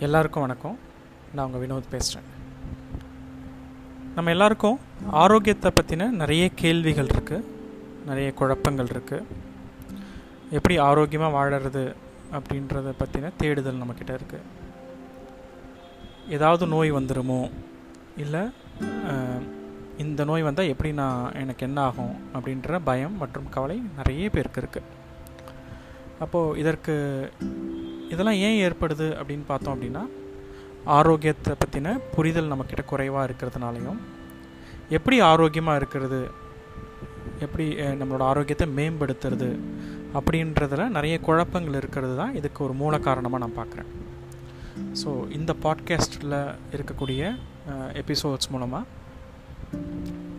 எல்லாருக்கும் வணக்கம். நான் உங்கள் வினோத் பேசுகிறேன் நம்ம எல்லாருக்கும் ஆரோக்கியத்தை பற்றின நிறைய கேள்விகள் இருக்குது நிறைய குழப்பங்கள் இருக்குது எப்படி ஆரோக்கியமாக வாழறது அப்படின்றத பற்றின தேடுதல் நம்மக்கிட்ட இருக்குது ஏதாவது நோய் வந்துடுமோ இல்லை இந்த நோய் வந்தால் எப்படி நான் எனக்கு என்ன ஆகும் அப்படின்ற பயம் மற்றும் கவலை நிறைய பேருக்கு இருக்குது அப்போது இதற்கு இதெல்லாம் ஏன் ஏற்படுது அப்படின்னு பார்த்தோம் அப்படின்னா ஆரோக்கியத்தை பற்றின புரிதல் நம்மக்கிட்ட குறைவாக இருக்கிறதுனாலையும் எப்படி ஆரோக்கியமாக இருக்கிறது எப்படி நம்மளோட ஆரோக்கியத்தை மேம்படுத்துறது அப்படின்றதில் நிறைய குழப்பங்கள் இருக்கிறது தான் இதுக்கு ஒரு மூல காரணமாக நான் பார்க்குறேன். ஸோ இந்த பாட்காஸ்ட்டில் இருக்கக்கூடிய எபிசோட்ஸ் மூலமாக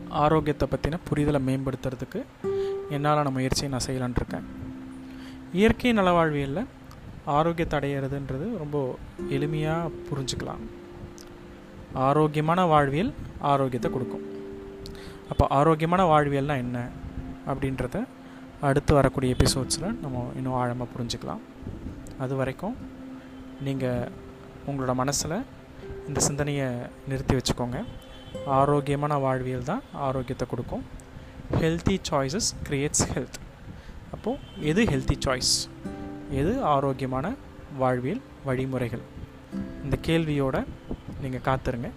ஆரோக்கியத்தை பற்றின புரிதலை மேம்படுத்துறதுக்கு என்னால் நான் முயற்சியை நான் செய்யலான் இருக்கேன் இயற்கை நலவாழ்வியலில் ஆரோக்கியத்தை அடையிறதுன்றது ரொம்ப எளிமையாக புரிஞ்சுக்கலாம். ஆரோக்கியமான வாழ்வியல் ஆரோக்கியத்தை கொடுக்கும். அப்போ ஆரோக்கியமான வாழ்வியல்னால் என்ன? அப்படின்றத அடுத்து வரக்கூடிய எபிசோட்ஸில் நம்ம இன்னும் ஆழமாக புரிஞ்சுக்கலாம். அது வரைக்கும் நீங்கள் உங்களோட மனசில் இந்த சிந்தனையை நிறுத்தி வச்சுக்கோங்க. ஆரோக்கியமான வாழ்வியல் தான் ஆரோக்கியத்தை கொடுக்கும். ஹெல்த்தி சாய்ஸஸ் கிரியேட்ஸ் ஹெல்த் அப்போது எது ஹெல்த்தி சாய்ஸ் எது ஆரோக்கியமான வாழ்வியல் வழிமுறைகள்? இந்த கேள்வியோட நீங்கள் காத்துருங்க.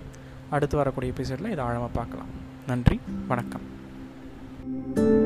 அடுத்து வரக்கூடிய எபிசோடில் இதை ஆழமாக பார்க்கலாம். நன்றி வணக்கம். thank you